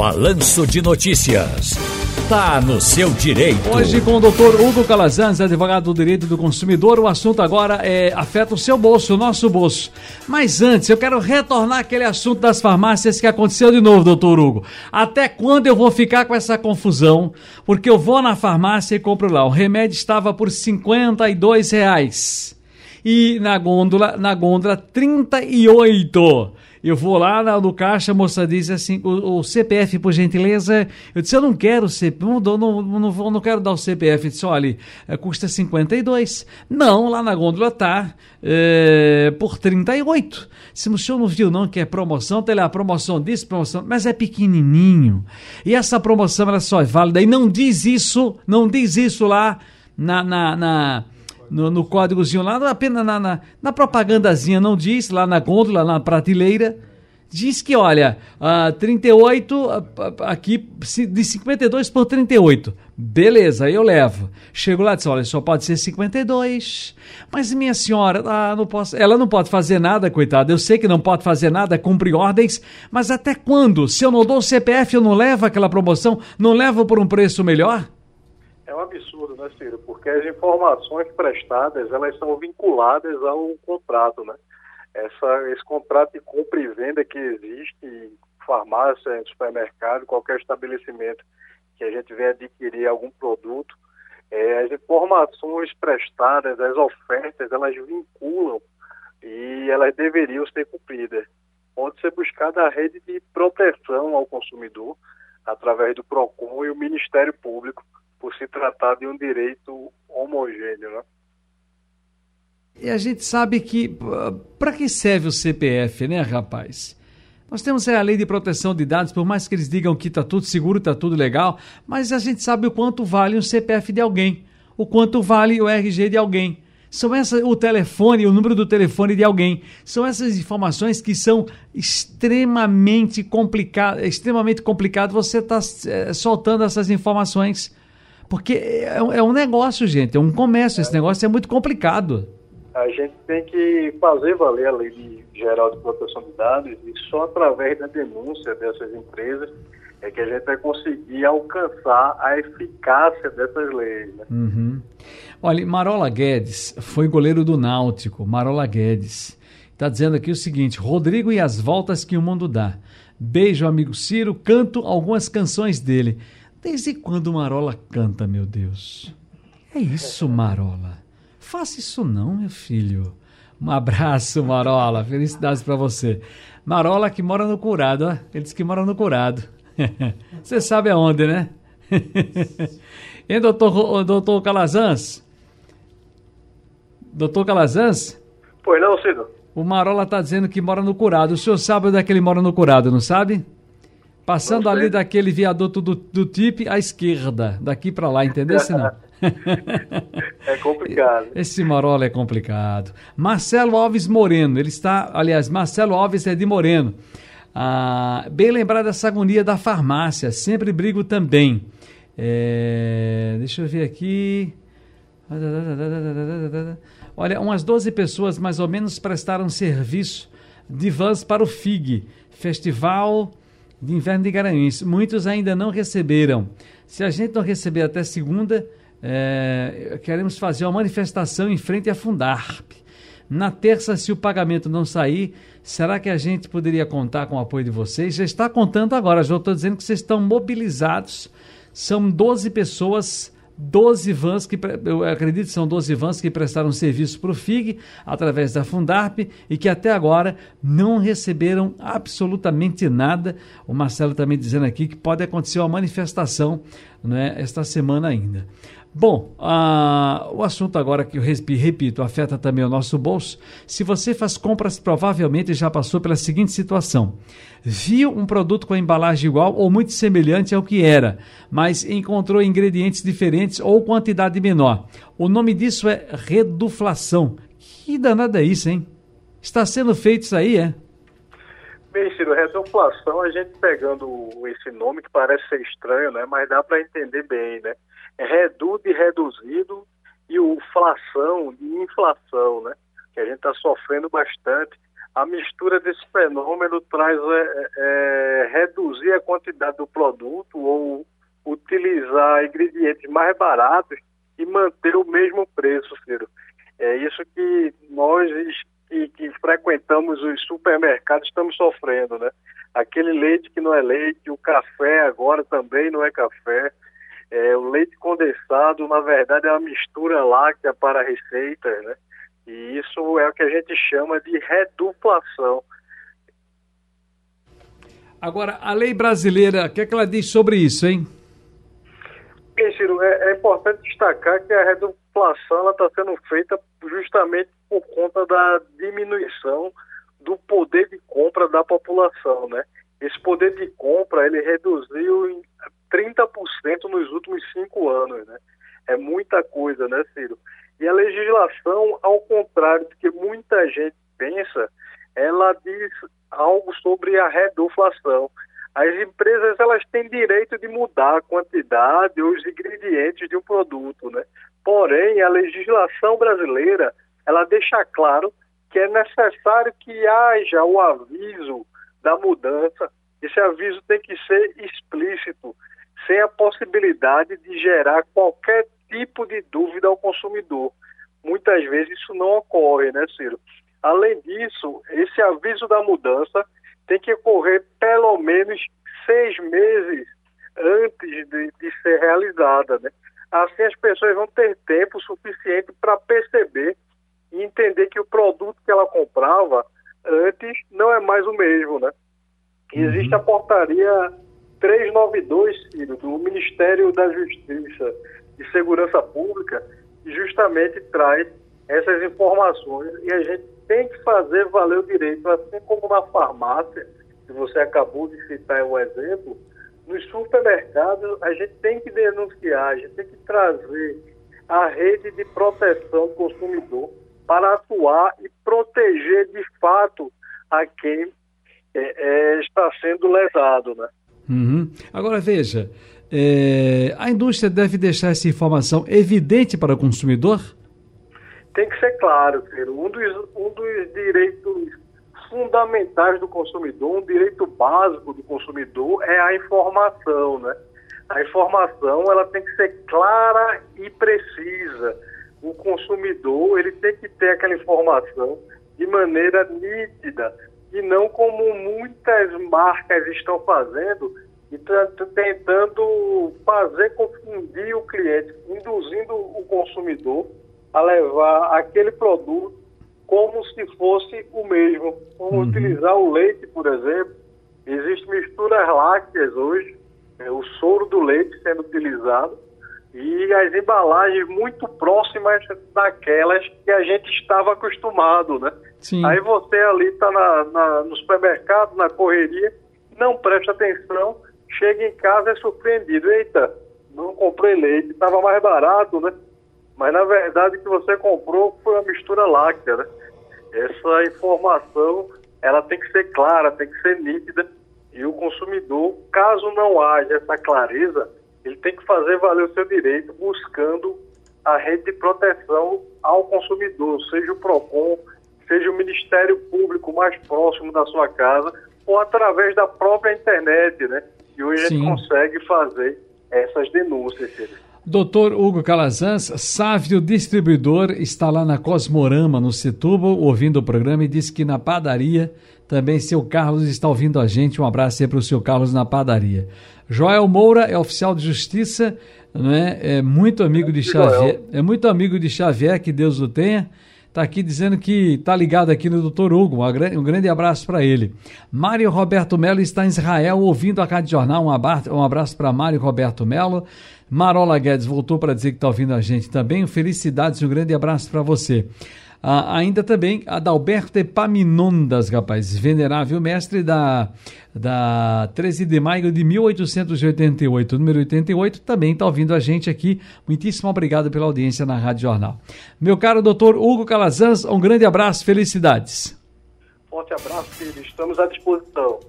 Balanço de Notícias. Tá no seu direito. Hoje com o doutor Hugo Calazans, advogado do direito do consumidor, o assunto agora é afeta o seu bolso, o nosso bolso. Mas antes, eu quero retornar aquele assunto das farmácias que aconteceu de novo, doutor Hugo. Até quando eu vou ficar com essa confusão? Porque eu vou na farmácia e compro lá. O remédio estava por 52 reais. E na gôndola, na gôndola, 38. Eu vou lá no caixa, a moça diz assim, o, o, CPF, por gentileza. Eu disse, eu não quero o CPF, não, não, não, não quero dar o CPF. Eu disse, olha, é, custa 52. Não, lá na gôndola tá é, por 38. Se o senhor não viu não que é promoção, tem lá promoção disso, promoção, mas é pequenininho. E essa promoção, ela só é válida. E não diz isso, não diz isso lá na, na, na no, no códigozinho lá, apenas na, na, na, propagandazinha, não diz, lá na gôndola, na prateleira, diz que, olha, uh, 38, uh, aqui, de 52 por 38. Beleza, eu levo. Chego lá e disse, olha, só pode ser 52. Mas minha senhora, ah, não posso, ela não pode fazer nada, coitada. Eu sei que não pode fazer nada, cumprir ordens, mas até quando? Se eu não dou o CPF, eu não levo aquela promoção, não levo por um preço melhor? É um absurdo, né, Ciro? Porque as informações prestadas, elas são vinculadas ao contrato, né? Essa, esse contrato de compra e venda que existe em farmácia, em supermercado, qualquer estabelecimento que a gente venha adquirir algum produto, é, as informações prestadas, as ofertas, elas vinculam e elas deveriam ser cumpridas. Pode ser buscada a rede de proteção ao consumidor através do PROCON e o Ministério Público, tratar de um direito homogêneo, né? E a gente sabe que para que serve o CPF, né, rapaz? Nós temos a lei de proteção de dados, por mais que eles digam que está tudo seguro, está tudo legal, mas a gente sabe o quanto vale um CPF de alguém, o quanto vale o RG de alguém. São essas, o telefone, o número do telefone de alguém. São essas informações que são extremamente complicadas, extremamente complicado você estar tá, é, soltando essas informações porque é, é um negócio, gente, é um comércio. Esse negócio é muito complicado. A gente tem que fazer valer a Lei Geral de Proteção de Dados e só através da denúncia dessas empresas é que a gente vai conseguir alcançar a eficácia dessas leis. Né? Uhum. Olha, Marola Guedes foi goleiro do Náutico, Marola Guedes. Está dizendo aqui o seguinte: Rodrigo e as voltas que o mundo dá. Beijo, amigo Ciro. Canto algumas canções dele. Desde quando Marola canta, meu Deus? É isso, Marola. Faça isso não, meu filho. Um abraço, Marola. Felicidades para você. Marola que mora no Curado, ó. Ele disse que mora no Curado. você sabe aonde, né? hein, doutor, doutor Calazans? Doutor Calazans? Pois não, Cido. O Marola tá dizendo que mora no Curado. O senhor sabe onde é que ele mora no Curado, não sabe? Passando ali daquele viaduto do, do TIP à esquerda, daqui para lá, entendeu? não? é complicado. Esse Marola é complicado. Marcelo Alves Moreno, ele está, aliás, Marcelo Alves é de Moreno. Ah, bem lembrado dessa agonia da farmácia, sempre brigo também. É, deixa eu ver aqui. Olha, umas 12 pessoas mais ou menos prestaram serviço de vans para o FIG, Festival de Inverno de Garanhuns. Muitos ainda não receberam. Se a gente não receber até segunda, é, queremos fazer uma manifestação em frente à Fundarp. Na terça, se o pagamento não sair, será que a gente poderia contar com o apoio de vocês? Já está contando agora, já estou dizendo que vocês estão mobilizados. São 12 pessoas 12 vans que, eu acredito que são 12 vans que prestaram serviço para o FIG através da Fundarp e que até agora não receberam absolutamente nada. O Marcelo também dizendo aqui que pode acontecer uma manifestação né, esta semana ainda. Bom, o assunto agora que eu repito, afeta também o nosso bolso. Se você faz compras, provavelmente já passou pela seguinte situação: viu um produto com a embalagem igual ou muito semelhante ao que era, mas encontrou ingredientes diferentes ou quantidade menor. O nome disso é reduflação. Que danada é isso, hein? Está sendo feito isso aí, é? Bem, Ciro, reduflação, a gente pegando esse nome que parece ser estranho, né? Mas dá para entender bem, né? É redu de reduzido e o flação de inflação, né? Que a gente está sofrendo bastante. A mistura desse fenômeno traz é, é, reduzir a quantidade do produto ou utilizar ingredientes mais baratos e manter o mesmo preço, Ciro. É isso que nós que, que frequentamos os supermercados estamos sofrendo, né? Aquele leite que não é leite, o café agora também não é café. É, o leite condensado, na verdade, é uma mistura láctea para receitas, né? E isso é o que a gente chama de reduflação. Agora, a lei brasileira, o que, é que ela diz sobre isso, hein? Bem, Ciro, é, é importante destacar que a reduflação está sendo feita justamente por conta da diminuição do poder de compra da população, né? Esse poder de compra, ele reduziu em 30% nos últimos cinco anos, né? É muita coisa, né, Ciro? E a legislação, ao contrário do que muita gente pensa, ela diz algo sobre a reduflação. As empresas elas têm direito de mudar a quantidade ou os ingredientes de um produto, né? Porém, a legislação brasileira ela deixa claro que é necessário que haja o aviso da mudança. Esse aviso tem que ser explícito, sem a possibilidade de gerar qualquer tipo de dúvida ao consumidor. Muitas vezes isso não ocorre, né, Ciro? Além disso, esse aviso da mudança tem que ocorrer pelo menos seis meses antes de, de ser realizada, né? Assim as pessoas vão ter tempo suficiente para perceber e entender que o produto que ela comprava antes não é mais o mesmo, né? Uhum. Existe a portaria 392, filho, do Ministério da Justiça e Segurança Pública, que justamente traz essas informações e a gente tem que fazer valer o direito, assim como na farmácia, que você acabou de citar o exemplo, nos supermercados a gente tem que denunciar, a gente tem que trazer a rede de proteção do consumidor para atuar e proteger de fato a quem é, é, está sendo lesado, né? Uhum. Agora veja, é, a indústria deve deixar essa informação evidente para o consumidor? Tem que ser claro, Ciro. Um dos, um dos direitos fundamentais do consumidor, um direito básico do consumidor é a informação, né? A informação ela tem que ser clara e precisa o consumidor ele tem que ter aquela informação de maneira nítida e não como muitas marcas estão fazendo e tentando fazer confundir o cliente, induzindo o consumidor a levar aquele produto como se fosse o mesmo. Como uhum. utilizar o leite, por exemplo. Existem misturas lácteas hoje, é, o soro do leite sendo utilizado e as embalagens muito próximas daquelas que a gente estava acostumado, né? Sim. Aí você ali está na, na, no supermercado, na correria, não presta atenção, chega em casa é surpreendido. Eita, não comprei leite, estava mais barato, né? Mas na verdade o que você comprou foi a mistura láctea, né? Essa informação, ela tem que ser clara, tem que ser nítida e o consumidor, caso não haja essa clareza, ele tem que fazer valer o seu direito buscando a rede de proteção ao consumidor, seja o PROCON, seja o Ministério Público mais próximo da sua casa, ou através da própria internet, né? E hoje Sim. a gente consegue fazer essas denúncias. Doutor Hugo Calazans, Sávio Distribuidor, está lá na Cosmorama, no Setúbal, ouvindo o programa e disse que na padaria também seu Carlos está ouvindo a gente. Um abraço aí para o seu Carlos na padaria. Joel Moura é oficial de justiça, não é? é muito amigo de Xavier. É muito amigo de Xavier, que Deus o tenha. Está aqui dizendo que está ligado aqui no Dr. Hugo. Um grande abraço para ele. Mário Roberto Melo está em Israel ouvindo a Rádio Jornal. Um abraço, um abraço para Mário Roberto Melo. Marola Guedes voltou para dizer que está ouvindo a gente também. Felicidades, um grande abraço para você. Ah, ainda também Adalberto Epaminondas, rapaz, venerável mestre da, da 13 de maio de 1888, número 88, também está ouvindo a gente aqui. Muitíssimo obrigado pela audiência na Rádio Jornal. Meu caro doutor Hugo Calazans, um grande abraço, felicidades. Forte abraço, filho. Estamos à disposição.